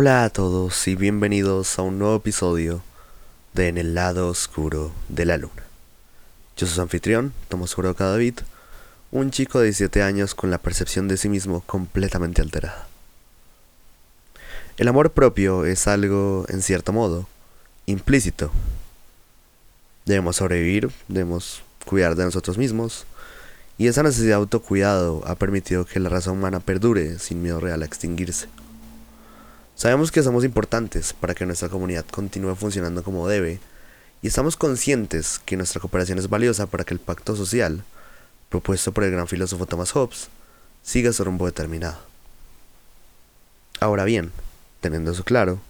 Hola a todos y bienvenidos a un nuevo episodio de En el lado oscuro de la luna. Yo soy su anfitrión, Tomás Uroca David, un chico de 17 años con la percepción de sí mismo completamente alterada. El amor propio es algo, en cierto modo, implícito. Debemos sobrevivir, debemos cuidar de nosotros mismos, y esa necesidad de autocuidado ha permitido que la raza humana perdure sin miedo real a extinguirse. Sabemos que somos importantes para que nuestra comunidad continúe funcionando como debe, y estamos conscientes que nuestra cooperación es valiosa para que el pacto social, propuesto por el gran filósofo Thomas Hobbes, siga su rumbo determinado. Ahora bien, teniendo eso claro,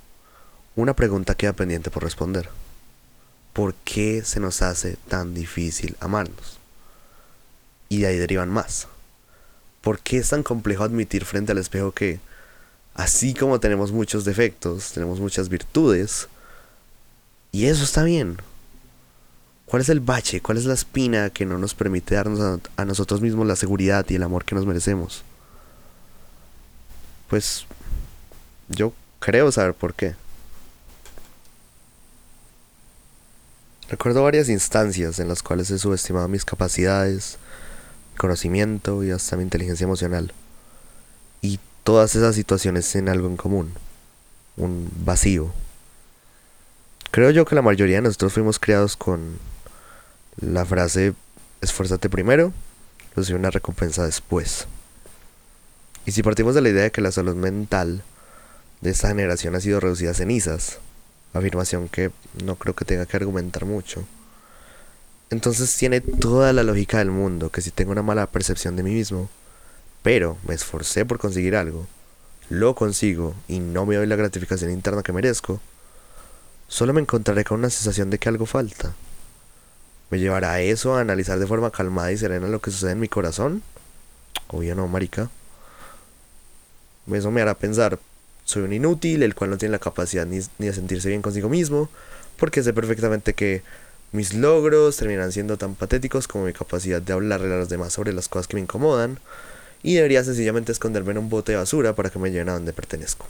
una pregunta queda pendiente por responder. ¿Por qué se nos hace tan difícil amarnos? Y de ahí derivan más. ¿Por qué es tan complejo admitir frente al espejo que, Así como tenemos muchos defectos, tenemos muchas virtudes. Y eso está bien. ¿Cuál es el bache? ¿Cuál es la espina que no nos permite darnos a, nosotros mismos la seguridad y el amor que nos merecemos? Pues yo creo saber por qué. Recuerdo varias instancias en las cuales he subestimado mis capacidades, mi conocimiento y hasta mi inteligencia emocional. Y todas esas situaciones en algo en común, un vacío. Creo yo que la mayoría de nosotros fuimos criados con la frase esfuérzate primero, recibe una recompensa después. Y si partimos de la idea de que la salud mental de esta generación ha sido reducida a cenizas, afirmación que no creo que tenga que argumentar mucho, entonces tiene toda la lógica del mundo que si tengo una mala percepción de mí mismo, pero me esforcé por conseguir algo, lo consigo y no me doy la gratificación interna que merezco, solo me encontraré con una sensación de que algo falta. ¿Me llevará eso a analizar de forma calmada y serena lo que sucede en mi corazón? Obvio no, marica. Eso me hará pensar, soy un inútil, el cual no tiene la capacidad ni, ni de sentirse bien consigo mismo, porque sé perfectamente que mis logros terminarán siendo tan patéticos como mi capacidad de hablarle a los demás sobre las cosas que me incomodan, y debería sencillamente esconderme en un bote de basura para que me lleven a donde pertenezco.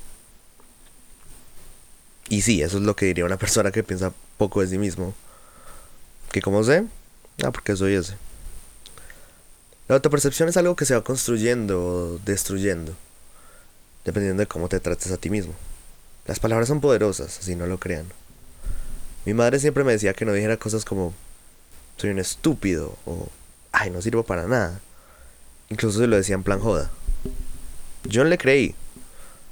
Y sí, eso es lo que diría una persona que piensa poco de sí mismo. ¿Que cómo sé? Ah, porque soy ese. La autopercepción es algo que se va construyendo o destruyendo, dependiendo de cómo te trates a ti mismo. Las palabras son poderosas, así no lo crean. Mi madre siempre me decía que no dijera cosas como soy un estúpido o ay, no sirvo para nada. Incluso se lo decía en plan joda. Yo no le creí.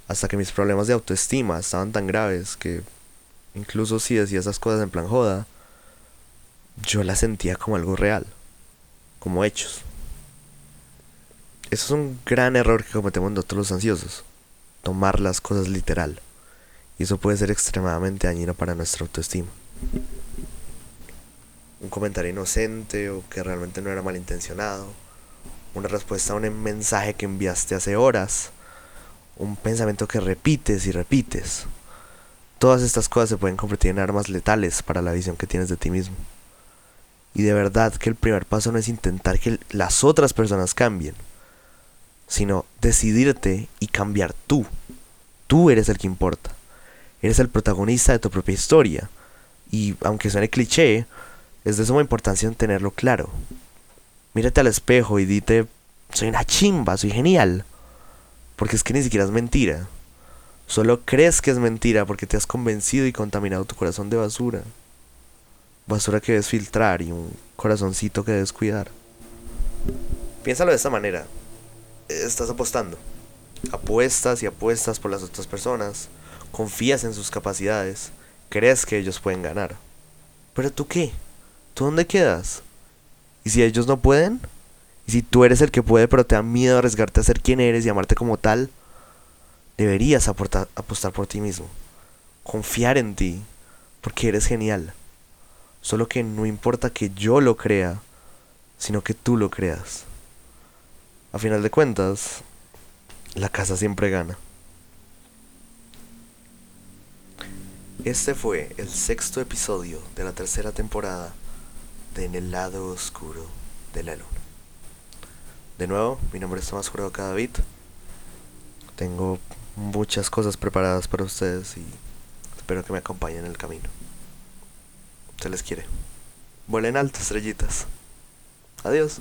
Hasta que mis problemas de autoestima estaban tan graves que incluso si decía esas cosas en plan joda, yo las sentía como algo real, como hechos. Eso es un gran error que cometemos nosotros los ansiosos, tomar las cosas literal. Y eso puede ser extremadamente dañino para nuestra autoestima. Un comentario inocente o que realmente no era malintencionado una respuesta a un mensaje que enviaste hace horas, un pensamiento que repites y repites. Todas estas cosas se pueden convertir en armas letales para la visión que tienes de ti mismo. Y de verdad que el primer paso no es intentar que las otras personas cambien, sino decidirte y cambiar tú. Tú eres el que importa. Eres el protagonista de tu propia historia. Y aunque suene cliché, es de suma importancia tenerlo claro mírate al espejo y dite, soy una chimba, soy genial. Porque es que ni siquiera es mentira. Solo crees que es mentira porque te has convencido y contaminado tu corazón de basura. Basura que debes filtrar y un corazoncito que debes cuidar. Piénsalo de esta manera. Estás apostando. Apuestas y apuestas por las otras personas. Confías en sus capacidades. Crees que ellos pueden ganar. Pero tú qué? ¿Tú dónde quedas? Y si ellos no pueden, y si tú eres el que puede pero te da miedo arriesgarte a ser quien eres y amarte como tal, deberías apostar por ti mismo. Confiar en ti, porque eres genial. Solo que no importa que yo lo crea, sino que tú lo creas. A final de cuentas, la casa siempre gana. Este fue el sexto episodio de la tercera temporada en el lado oscuro de la luna. De nuevo, mi nombre es Tomás Jurado David. Tengo muchas cosas preparadas para ustedes y espero que me acompañen en el camino. Se les quiere. Vuelen alto, estrellitas. Adiós.